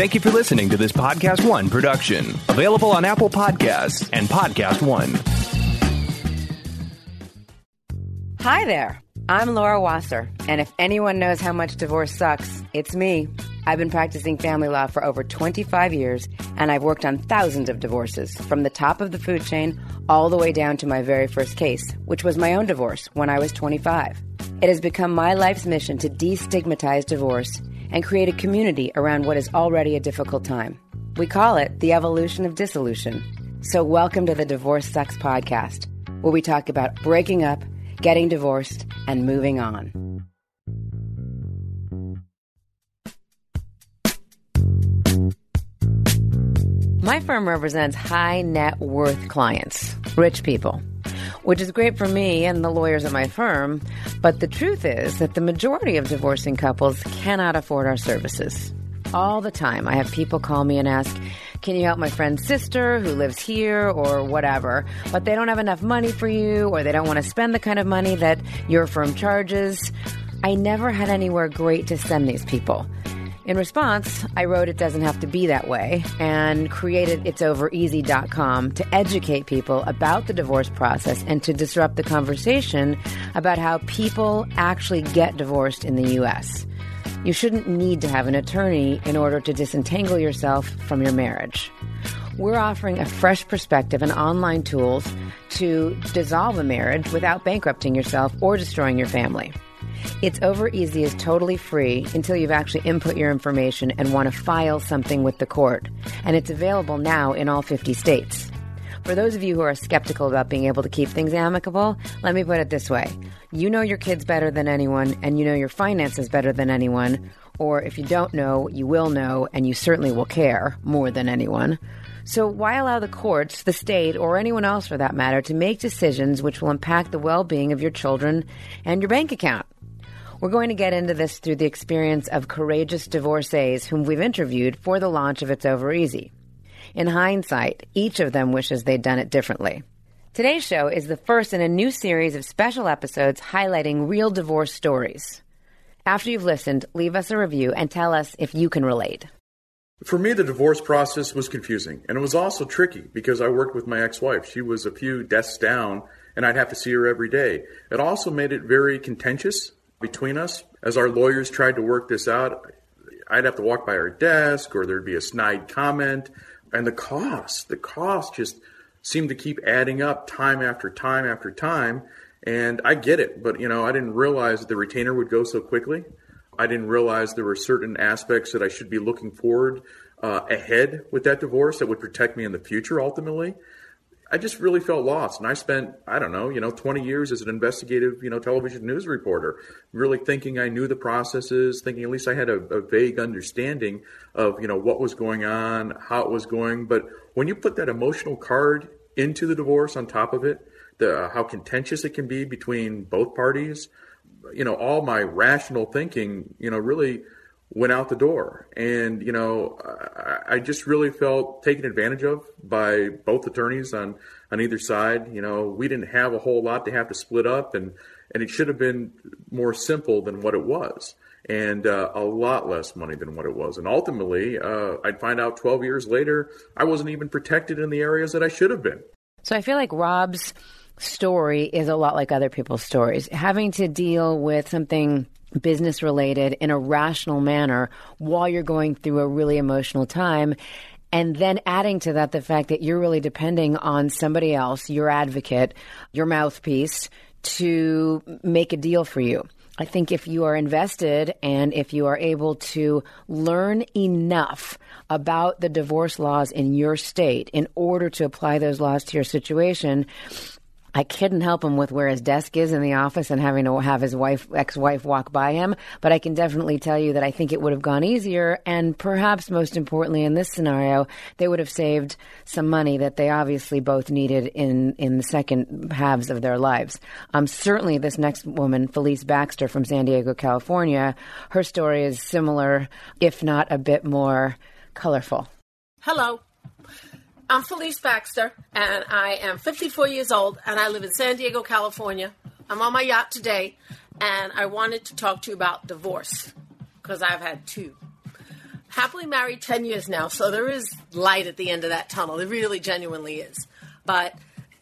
Thank you for listening to this Podcast One production, available on Apple Podcasts and Podcast One. Hi there. I'm Laura Wasser, and if anyone knows how much divorce sucks, it's me. I've been practicing family law for over 25 years, and I've worked on thousands of divorces, from the top of the food chain all the way down to my very first case, which was my own divorce when I was 25. It has become my life's mission to destigmatize divorce and create a community around what is already a difficult time. We call it the evolution of dissolution. So, welcome to the Divorce Sucks podcast, where we talk about breaking up, getting divorced, and moving on. My firm represents high net worth clients, rich people, which is great for me and the lawyers at my firm. But the truth is that the majority of divorcing couples cannot afford our services. All the time, I have people call me and ask, Can you help my friend's sister who lives here or whatever? But they don't have enough money for you or they don't want to spend the kind of money that your firm charges. I never had anywhere great to send these people. In response, I wrote It Doesn't Have to Be That Way and created it'sovereasy.com to educate people about the divorce process and to disrupt the conversation about how people actually get divorced in the U.S. You shouldn't need to have an attorney in order to disentangle yourself from your marriage. We're offering a fresh perspective and online tools to dissolve a marriage without bankrupting yourself or destroying your family. It's Over Easy is totally free until you've actually input your information and want to file something with the court. And it's available now in all 50 states. For those of you who are skeptical about being able to keep things amicable, let me put it this way. You know your kids better than anyone, and you know your finances better than anyone. Or if you don't know, you will know, and you certainly will care more than anyone. So, why allow the courts, the state, or anyone else for that matter to make decisions which will impact the well being of your children and your bank account? We're going to get into this through the experience of courageous divorcees whom we've interviewed for the launch of It's Over Easy. In hindsight, each of them wishes they'd done it differently. Today's show is the first in a new series of special episodes highlighting real divorce stories. After you've listened, leave us a review and tell us if you can relate. For me, the divorce process was confusing, and it was also tricky because I worked with my ex wife. She was a few desks down, and I'd have to see her every day. It also made it very contentious between us. As our lawyers tried to work this out, I'd have to walk by her desk or there'd be a snide comment. And the cost, the cost just seemed to keep adding up time after time after time. And I get it, but you know, I didn't realize the retainer would go so quickly. I didn't realize there were certain aspects that I should be looking forward uh, ahead with that divorce that would protect me in the future ultimately. I just really felt lost. And I spent, I don't know, you know, 20 years as an investigative, you know, television news reporter, really thinking I knew the processes, thinking at least I had a, a, vague understanding of, you know, what was going on, how it was going. But when you put that emotional card into the divorce on top of it, the, how contentious it can be between both parties, you know, all my rational thinking, you know, really went out the door. And, you know, I, I, just really felt taken advantage of by both attorneys on, on either side. You know, we didn't have a whole lot to have to split up and, and it should have been more simple than what it was and uh, a lot less money than what it was. And ultimately, uh, I'd find out 12 years later, I wasn't even protected in the areas that I should have been. So I feel like Rob's story is a lot like other people's stories. Having to deal with something business related in a rational manner while you're going through a really emotional time. And then adding to that the fact that you're really depending on somebody else, your advocate, your mouthpiece, to make a deal for you. I think if you are invested and if you are able to learn enough about the divorce laws in your state in order to apply those laws to your situation, I couldn't help him with where his desk is in the office and having to have his wife, ex-wife walk by him. But I can definitely tell you that I think it would have gone easier. And perhaps most importantly in this scenario, they would have saved some money that they obviously both needed in, in the second halves of their lives. Um, certainly this next woman, Felice Baxter from San Diego, California, her story is similar, if not a bit more colorful. Hello. I'm Felice Baxter, and I am 54 years old, and I live in San Diego, California. I'm on my yacht today, and I wanted to talk to you about divorce because I've had two. happily married 10 years now, so there is light at the end of that tunnel. There really genuinely is. But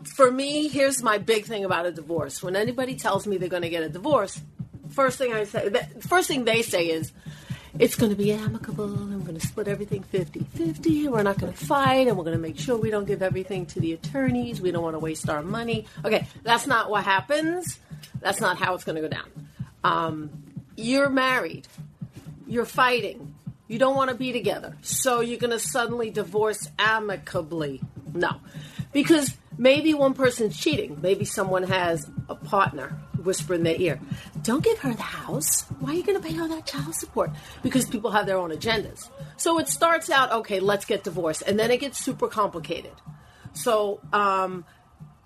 for me, here's my big thing about a divorce. When anybody tells me they're going to get a divorce, first thing I say, first thing they say is, it's going to be amicable and we're going to split everything 50-50 and we're not going to fight and we're going to make sure we don't give everything to the attorneys. We don't want to waste our money. Okay that's not what happens. That's not how it's going to go down. Um, you're married. You're fighting. You don't want to be together. So you're going to suddenly divorce amicably. No. Because maybe one person's cheating. Maybe someone has a partner whisper in their ear, don't give her the house. Why are you going to pay all that child support? Because people have their own agendas. So it starts out, okay, let's get divorced. And then it gets super complicated. So um,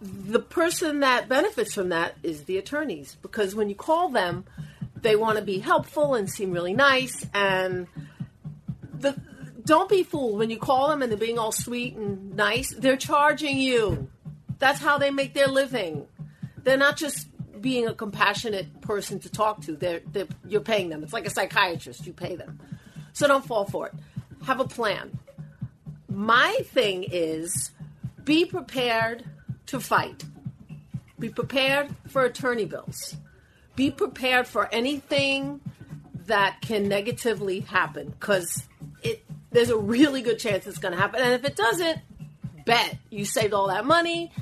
the person that benefits from that is the attorneys. Because when you call them, they want to be helpful and seem really nice. And the, don't be fooled when you call them and they're being all sweet and nice. They're charging you. That's how they make their living. They're not just being a compassionate person to talk to. They're, they're, you're paying them. It's like a psychiatrist. You pay them. So don't fall for it. Have a plan. My thing is be prepared to fight. Be prepared for attorney bills. Be prepared for anything that can negatively happen because it there's a really good chance it's going to happen. And if it doesn't, bet you saved all that money.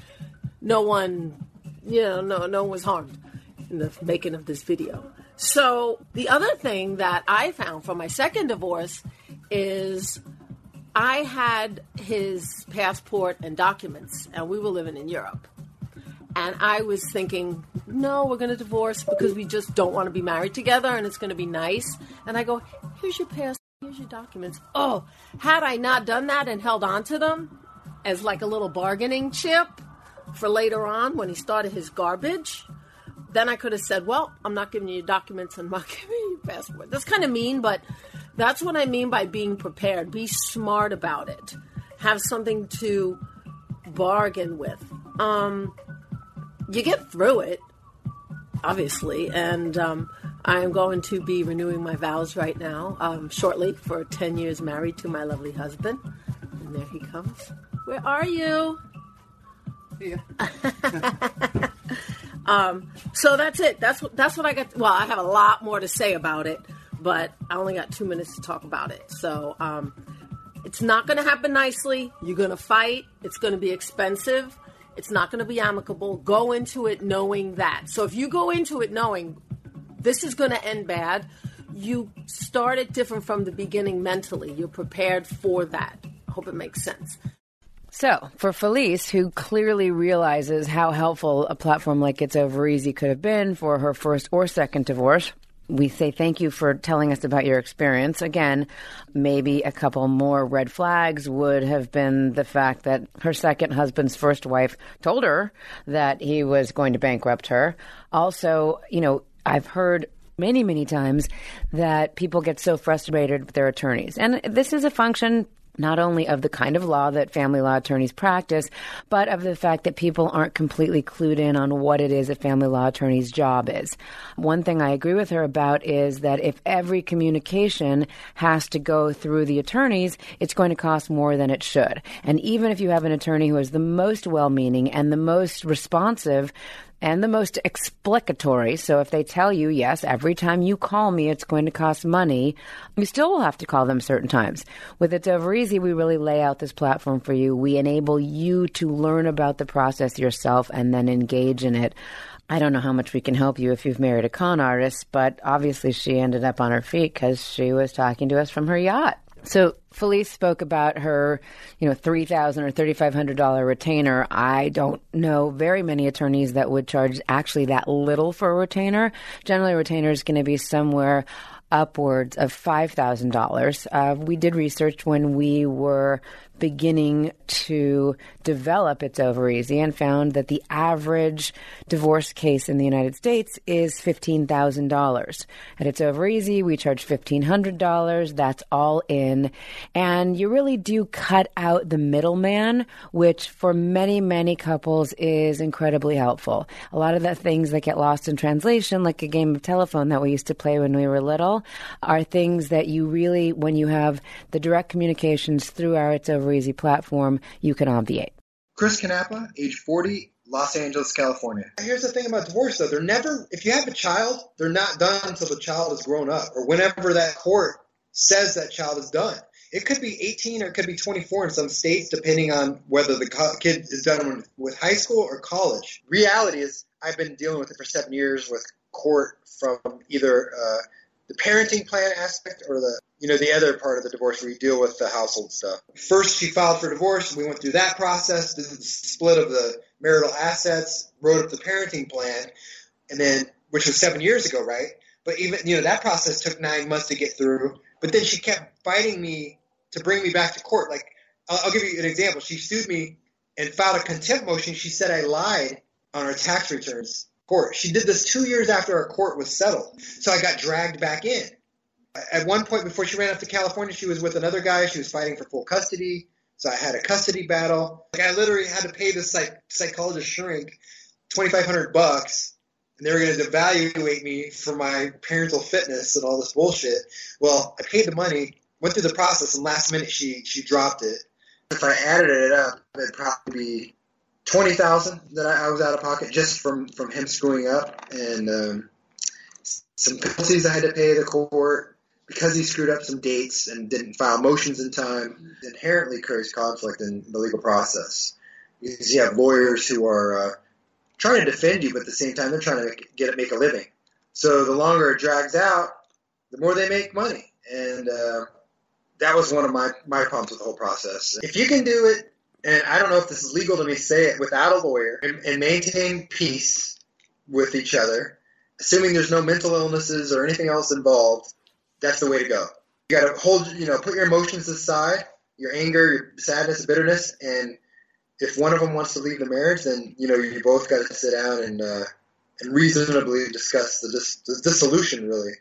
No one you know, no, no one was harmed in the making of this video. So the other thing that I found from my second divorce is I had his passport and documents, and we were living in Europe. And I was thinking, no, we're going to divorce because we just don't want to be married together and it's going to be nice. And I go, here's your passport, here's your documents. Oh, had I not done that and held on to them as like a little bargaining chip, for later on when he started his garbage, then I could have said, "Well, I'm not giving you documents and I'm not giving you passport." That's kind of mean, but that's what I mean by being prepared. Be smart about it. Have something to bargain with. Um, you get through it, obviously, and um, I am going to be renewing my vows right now, um, shortly, for 10 years married to my lovely husband. And there he comes. Where are you? um, so that's it. That's what that's what I got. Well, I have a lot more to say about it, but I only got two minutes to talk about it. So um, it's not going to happen nicely. You're going to fight. It's going to be expensive. It's not going to be amicable. Go into it knowing that. So if you go into it knowing this is going to end bad, you start it different from the beginning mentally. You're prepared for that. I hope it makes sense. So, for Felice, who clearly realizes how helpful a platform like It's Over Easy could have been for her first or second divorce, we say thank you for telling us about your experience. Again, maybe a couple more red flags would have been the fact that her second husband's first wife told her that he was going to bankrupt her. Also, you know, I've heard many, many times that people get so frustrated with their attorneys. And this is a function not only of the kind of law that family law attorneys practice, but of the fact that people aren't completely clued in on what it is a family law attorney's job is. One thing I agree with her about is that if every communication has to go through the attorneys, it's going to cost more than it should. And even if you have an attorney who is the most well meaning and the most responsive, and the most explicatory. So if they tell you, yes, every time you call me, it's going to cost money, you still will have to call them certain times. With It's Over Easy, we really lay out this platform for you. We enable you to learn about the process yourself and then engage in it. I don't know how much we can help you if you've married a con artist, but obviously she ended up on her feet because she was talking to us from her yacht. So Felice spoke about her, you know, three thousand or thirty five hundred dollar retainer. I don't know very many attorneys that would charge actually that little for a retainer. Generally, a retainer is going to be somewhere upwards of five thousand uh, dollars. We did research when we were beginning to develop It's Over Easy and found that the average divorce case in the United States is $15,000. At It's Over Easy, we charge $1,500. That's all in. And you really do cut out the middleman, which for many, many couples is incredibly helpful. A lot of the things that get lost in translation, like a game of telephone that we used to play when we were little, are things that you really, when you have the direct communications through our It's Over Easy platform, you can obviate. Chris Canapa, age 40, Los Angeles, California. Here's the thing about divorce, though. They're never, if you have a child, they're not done until the child is grown up or whenever that court says that child is done. It could be 18 or it could be 24 in some states, depending on whether the kid is done with high school or college. Reality is, I've been dealing with it for seven years with court from either uh, the parenting plan aspect or the you know the other part of the divorce where you deal with the household stuff. First, she filed for divorce. We went through that process, did the split of the marital assets, wrote up the parenting plan, and then which was seven years ago, right? But even you know that process took nine months to get through. But then she kept fighting me to bring me back to court. Like I'll, I'll give you an example. She sued me and filed a contempt motion. She said I lied on our tax returns court. She did this two years after our court was settled. So I got dragged back in. At one point before she ran off to California, she was with another guy. She was fighting for full custody. So I had a custody battle. Like I literally had to pay this psych- psychologist shrink 2500 bucks and they were going to evaluate me for my parental fitness and all this bullshit. Well, I paid the money, went through the process, and last minute she she dropped it. If I added it up, it'd probably be twenty thousand that I, I, was out of pocket just from from him screwing up, and um, some penalties I had to pay the court because he screwed up some dates and didn't file motions in time. Inherently creates conflict in the legal process because you have lawyers who are uh, trying to defend you, but at the same time they're trying to get make a living. So the longer it drags out, the more they make money, and uh, that was one of my my problems with the whole process. If you can do it and I don't know if this is legal to me say it without a lawyer, and, and maintain peace with each other, assuming there's no mental illnesses or anything else involved, that's the way to go. You got to hold, you know, put your emotions aside, your anger, your sadness, bitterness, and if one of them wants to leave the marriage, then you know you both got to sit down and uh, and reasonably discuss the, dis- the dissolution, really,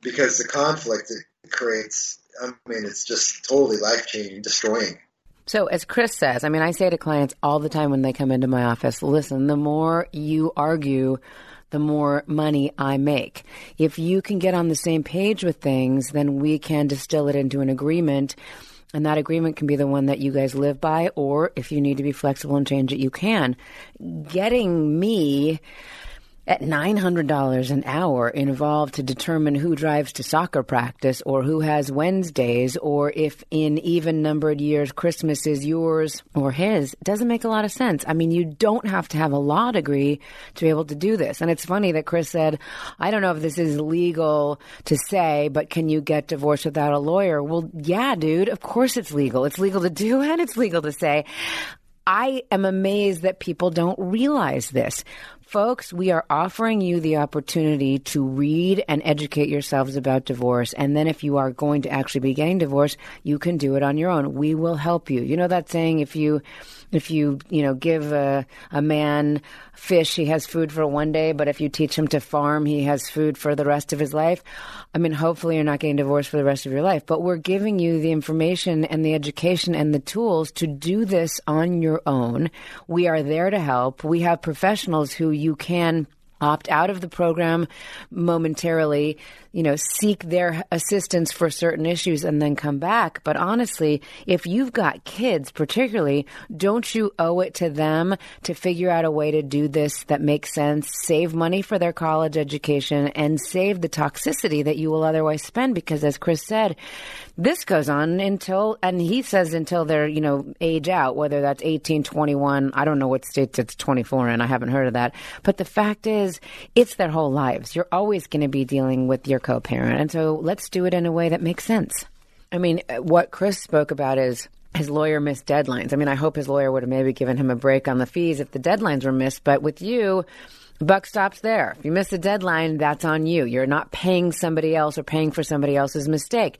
because the conflict it creates. I mean, it's just totally life changing, destroying. So, as Chris says, I mean, I say to clients all the time when they come into my office listen, the more you argue, the more money I make. If you can get on the same page with things, then we can distill it into an agreement. And that agreement can be the one that you guys live by, or if you need to be flexible and change it, you can. Getting me at $900 an hour involved to determine who drives to soccer practice or who has Wednesdays or if in even numbered years Christmas is yours or his doesn't make a lot of sense. I mean, you don't have to have a law degree to be able to do this. And it's funny that Chris said, I don't know if this is legal to say, but can you get divorced without a lawyer? Well, yeah, dude, of course it's legal. It's legal to do and it's legal to say. I am amazed that people don't realize this. Folks, we are offering you the opportunity to read and educate yourselves about divorce. And then if you are going to actually be getting divorced, you can do it on your own. We will help you. You know that saying, if you, if you, you know, give a, a man fish, he has food for one day, but if you teach him to farm, he has food for the rest of his life. I mean, hopefully you're not getting divorced for the rest of your life, but we're giving you the information and the education and the tools to do this on your own. We are there to help. We have professionals who you can opt out of the program momentarily, you know, seek their assistance for certain issues and then come back. But honestly, if you've got kids, particularly, don't you owe it to them to figure out a way to do this that makes sense, save money for their college education, and save the toxicity that you will otherwise spend? Because as Chris said, this goes on until, and he says until they're, you know, age out, whether that's 18, 21. I don't know what states it's 24 in. I haven't heard of that. But the fact is, it's their whole lives. You're always going to be dealing with your co parent. And so let's do it in a way that makes sense. I mean, what Chris spoke about is his lawyer missed deadlines. I mean, I hope his lawyer would have maybe given him a break on the fees if the deadlines were missed. But with you, Buck stops there. If you miss a deadline, that's on you. You're not paying somebody else or paying for somebody else's mistake.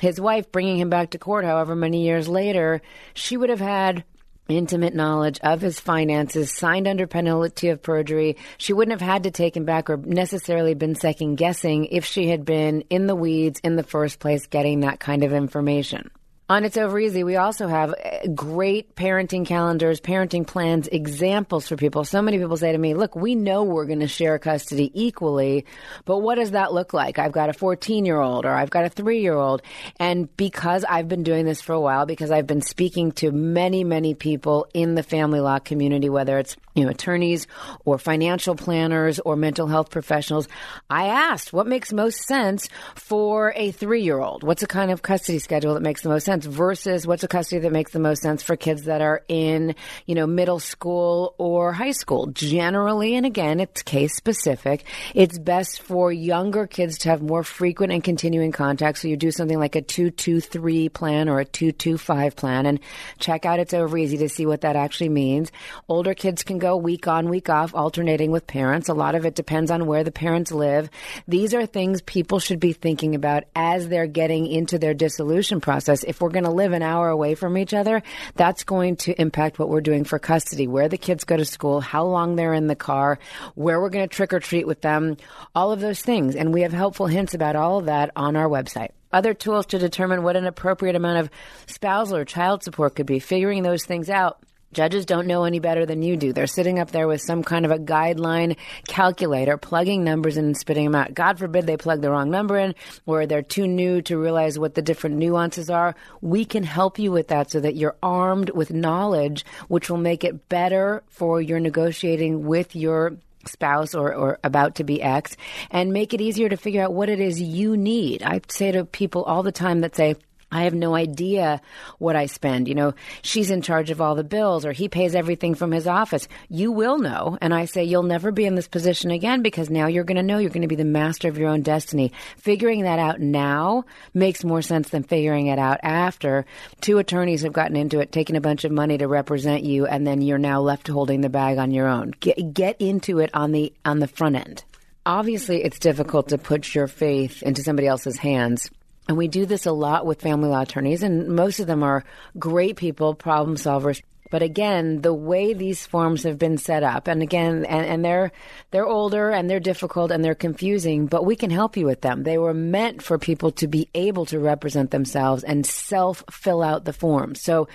His wife bringing him back to court, however many years later, she would have had intimate knowledge of his finances, signed under penalty of perjury. She wouldn't have had to take him back or necessarily been second guessing if she had been in the weeds in the first place getting that kind of information. On It's Over Easy, we also have uh, great parenting calendars, parenting plans, examples for people. So many people say to me, look, we know we're going to share custody equally, but what does that look like? I've got a 14 year old or I've got a three year old. And because I've been doing this for a while, because I've been speaking to many, many people in the family law community, whether it's you know, attorneys or financial planners or mental health professionals, I asked what makes most sense for a three year old? What's a kind of custody schedule that makes the most sense versus what's a custody that makes the most sense for kids that are in, you know, middle school or high school? Generally, and again, it's case specific, it's best for younger kids to have more frequent and continuing contact. So you do something like a 223 plan or a 225 plan and check out It's Over Easy to see what that actually means. Older kids can go week on, week off, alternating with parents. A lot of it depends on where the parents live. These are things people should be thinking about as they're getting into their dissolution process. If we're going to live an hour away from each other, that's going to impact what we're doing for custody, where the kids go to school, how long they're in the car, where we're going to trick or treat with them, all of those things. And we have helpful hints about all of that on our website. Other tools to determine what an appropriate amount of spousal or child support could be, figuring those things out Judges don't know any better than you do. They're sitting up there with some kind of a guideline calculator, plugging numbers in and spitting them out. God forbid they plug the wrong number in or they're too new to realize what the different nuances are. We can help you with that so that you're armed with knowledge, which will make it better for your negotiating with your spouse or, or about to be ex and make it easier to figure out what it is you need. I say to people all the time that say, I have no idea what I spend. You know, she's in charge of all the bills or he pays everything from his office. You will know. And I say, you'll never be in this position again because now you're going to know you're going to be the master of your own destiny. Figuring that out now makes more sense than figuring it out after. Two attorneys have gotten into it, taking a bunch of money to represent you, and then you're now left holding the bag on your own. Get, get into it on the, on the front end. Obviously, it's difficult to put your faith into somebody else's hands and we do this a lot with family law attorneys, and most of them are great people, problem solvers. But again, the way these forms have been set up, and again, and, and, they're they're older and they're difficult and they're confusing, but we can help you with them. They were meant for people to be able to represent themselves and self fill out the forms. So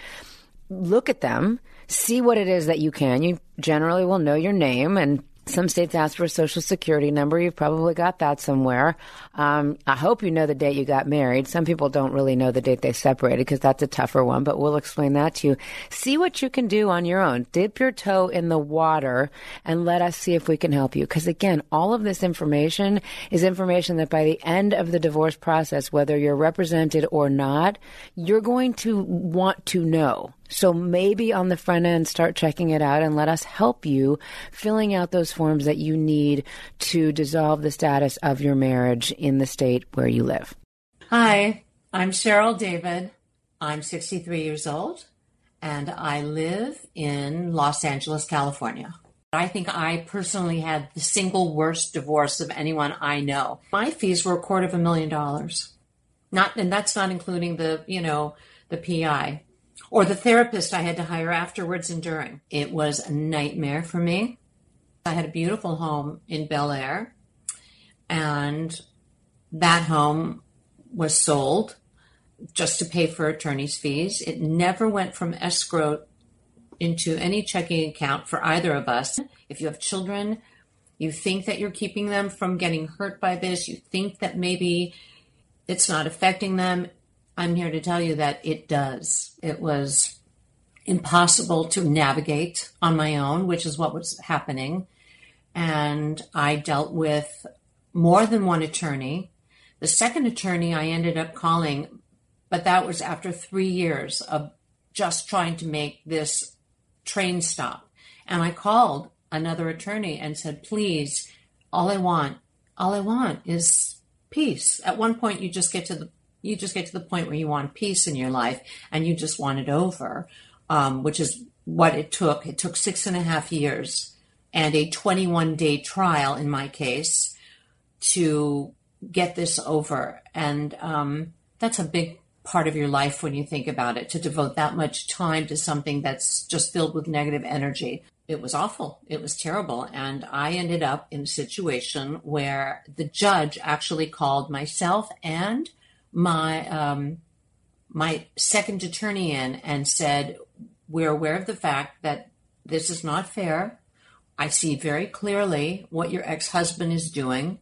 look at them, see what it is that you can. You generally will know your name and some states ask for a social security number. You've probably got that somewhere. Um, I hope you know the date you got married. Some people don't really know the date they separated because that's a tougher one, but we'll explain that to you. See what you can do on your own. Dip your toe in the water and let us see if we can help you. Because again, all of this information is information that by the end of the divorce process, whether you're represented or not, you're going to want to know. So maybe on the front end, start checking it out and let us help you filling out those forms that you need to dissolve the status of your marriage in the state where you live. Hi, I'm Cheryl David. I'm 63 years old and I live in Los Angeles, California. I think I personally had the single worst divorce of anyone I know. My fees were a quarter of a million dollars. Not and that's not including the, you know, the PI or the therapist I had to hire afterwards and during. It was a nightmare for me. I had a beautiful home in Bel Air, and that home was sold just to pay for attorney's fees. It never went from escrow into any checking account for either of us. If you have children, you think that you're keeping them from getting hurt by this, you think that maybe it's not affecting them. I'm here to tell you that it does. It was impossible to navigate on my own, which is what was happening. And I dealt with more than one attorney. The second attorney I ended up calling, but that was after three years of just trying to make this train stop. And I called another attorney and said, please, all I want, all I want is peace. At one point, you just get to the you just get to the point where you want peace in your life and you just want it over, um, which is what it took. It took six and a half years. and a 21 day trial in my case to get this over. And um, that's a big part of your life when you think about it to devote that much time to something that's just filled with negative energy. It was awful. It was terrible. And I ended up in a situation where the judge actually called myself and my um, my second attorney in and said, We're aware of the fact that this is not fair. I see very clearly what your ex husband is doing,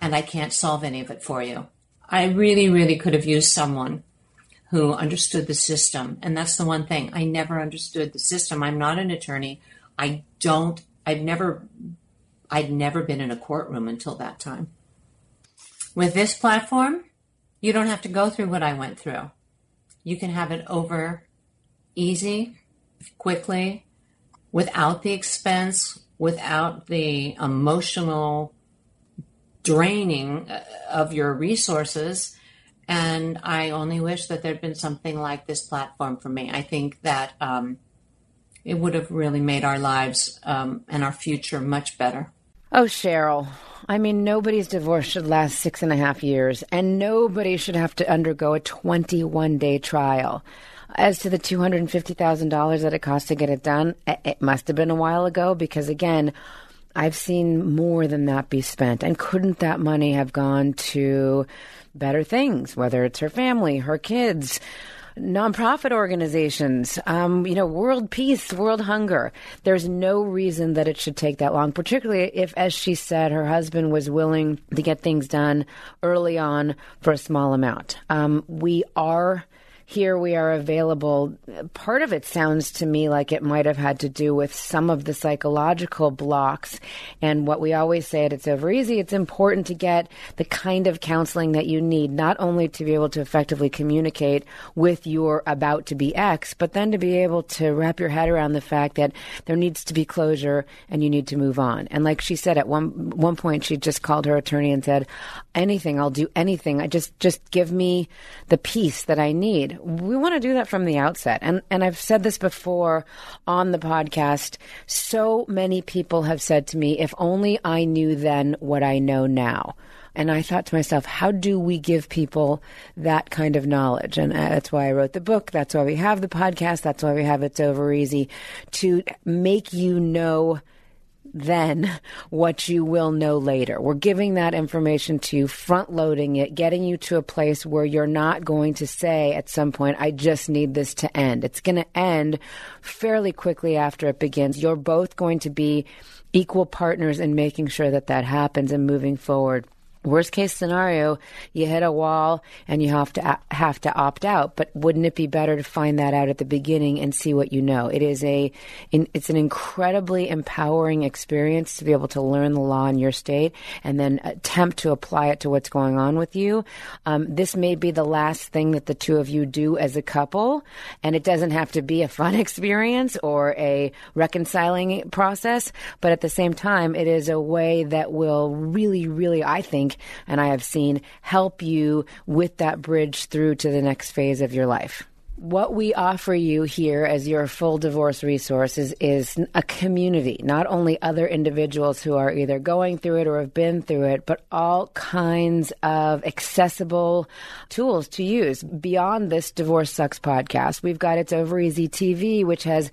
and I can't solve any of it for you. I really, really could have used someone who understood the system. And that's the one thing. I never understood the system. I'm not an attorney. I don't, I've never, I'd never been in a courtroom until that time. With this platform, you don't have to go through what I went through. You can have it over easy, quickly, without the expense, without the emotional draining uh, of your resources and I only wish that there'd been something like this platform for me. I think that um, it would have really made our lives um, and our future much better. Oh, Cheryl. I mean, nobody's divorce should last six and a half years, and nobody should have to undergo a 21 day trial. As to the $250,000 that it cost to get it done, it must have been a while ago because, again, I've seen more than that be spent. And couldn't that money have gone to better things, whether it's her family, her kids, nonprofit organizations, um, you know, world peace, world hunger. There's no reason that it should take that long, particularly if, as she said, her husband was willing to get things done early on for a small amount. Um, we are here we are available. Part of it sounds to me like it might have had to do with some of the psychological blocks and what we always say at It's Over Easy. It's important to get the kind of counseling that you need, not only to be able to effectively communicate with your about to be ex, but then to be able to wrap your head around the fact that there needs to be closure and you need to move on. And like she said at one one point, she just called her attorney and said, "Anything, I'll do anything. I just just give me the peace that I need." We want to do that from the outset. And and I've said this before on the podcast. So many people have said to me, if only I knew then what I know now. And I thought to myself, how do we give people that kind of knowledge? And uh, that's why I wrote the book. That's why we have the podcast. That's why we have It's Over Easy to make you know then what you will know later. We're giving that information to you, front loading it, getting you to a place where you're not going to say at some point, I just need this to end. It's going to end fairly quickly after it begins. You're both going to be equal partners in making sure that that happens and moving forward. Worst case scenario, you hit a wall and you have to have to opt out. But wouldn't it be better to find that out at the beginning and see what you know? It is a, it's an incredibly empowering experience to be able to learn the law in your state and then attempt to apply it to what's going on with you. Um, this may be the last thing that the two of you do as a couple, and it doesn't have to be a fun experience or a reconciling process. But at the same time, it is a way that will really, really, I think and I have seen help you with that bridge through to the next phase of your life what we offer you here as your full divorce resources is a community, not only other individuals who are either going through it or have been through it, but all kinds of accessible tools to use beyond this Divorce Sucks podcast. We've got It's Over Easy TV, which has,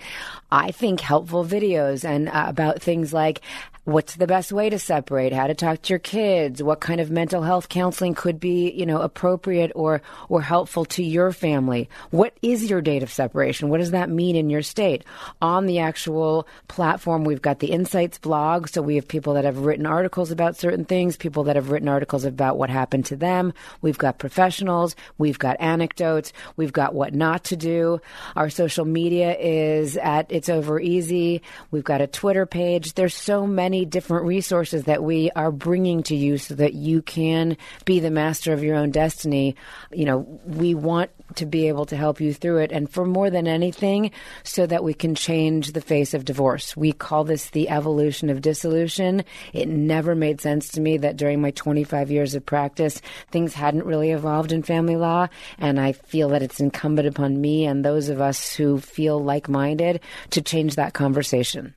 I think, helpful videos and uh, about things like what's the best way to separate? How to talk to your kids? What kind of mental health counseling could be you know appropriate or or helpful to your family? What is your date of separation? What does that mean in your state? On the actual platform we've got the insights blog so we have people that have written articles about certain things people that have written articles about what happened to them. We've got professionals we've got anecdotes we've got what not to do. Our social media is at it's over easy. We've got a twitter page. There's so many many different resources that we are bringing to you so that you can be the master of your own destiny. You know, we want to be able to help you through it. And for more than anything, so that we can change the face of divorce. We call this the evolution of dissolution. It never made sense to me that during my 25 years of practice, things hadn't really evolved in family law. And I feel that it's incumbent upon me and those of us who feel like minded to change that conversation.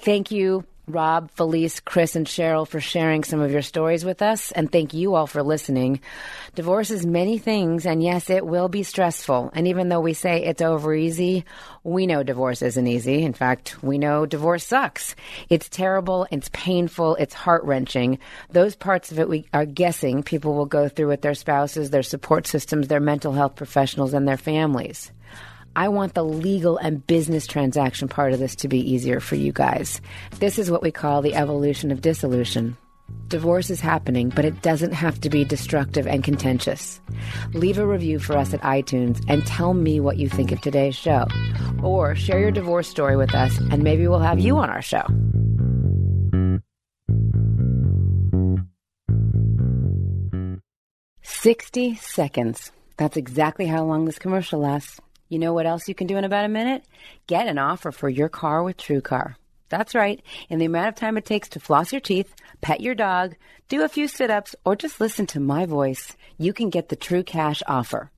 Thank you Rob, Felice, Chris, and Cheryl for sharing some of your stories with us, and thank you all for listening. Divorce is many things, and yes, it will be stressful. And even though we say it's over easy, we know divorce isn't easy. In fact, we know divorce sucks. It's terrible, it's painful, it's heart wrenching. Those parts of it we are guessing people will go through with their spouses, their support systems, their mental health professionals, and their families. I want the legal and business transaction part of this to be easier for you guys. This is what we call the evolution of dissolution. Divorce is happening, but it doesn't have to be destructive and contentious. Leave a review for us at iTunes and tell me what you think of today's show. Or share your divorce story with us, and maybe we'll have you on our show. Sixty seconds. That's exactly how long this commercial lasts. You know what else you can do in about a minute? Get an offer for your car with TrueCar. That's right. In the amount of time it takes to floss your teeth, pet your dog, do a few sit ups, or just listen to my voice, you can get the True Cash offer.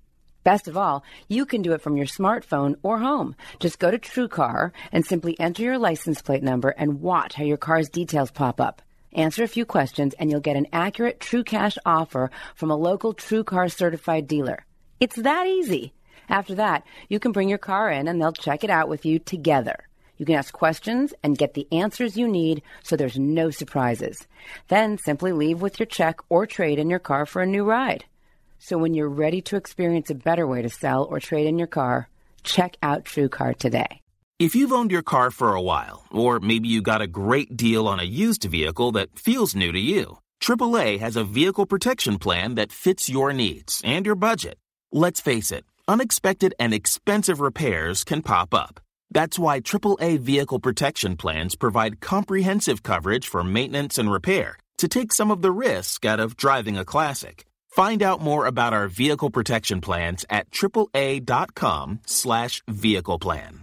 Best of all, you can do it from your smartphone or home. Just go to TrueCar and simply enter your license plate number and watch how your car's details pop up. Answer a few questions and you'll get an accurate True Cash offer from a local TrueCar certified dealer. It's that easy. After that, you can bring your car in and they'll check it out with you together. You can ask questions and get the answers you need so there's no surprises. Then simply leave with your check or trade in your car for a new ride. So when you're ready to experience a better way to sell or trade in your car, check out TrueCar today. If you've owned your car for a while, or maybe you got a great deal on a used vehicle that feels new to you, AAA has a vehicle protection plan that fits your needs and your budget. Let's face it, unexpected and expensive repairs can pop up. That's why AAA vehicle protection plans provide comprehensive coverage for maintenance and repair to take some of the risk out of driving a classic. Find out more about our vehicle protection plans at AAA.com slash vehicle plan.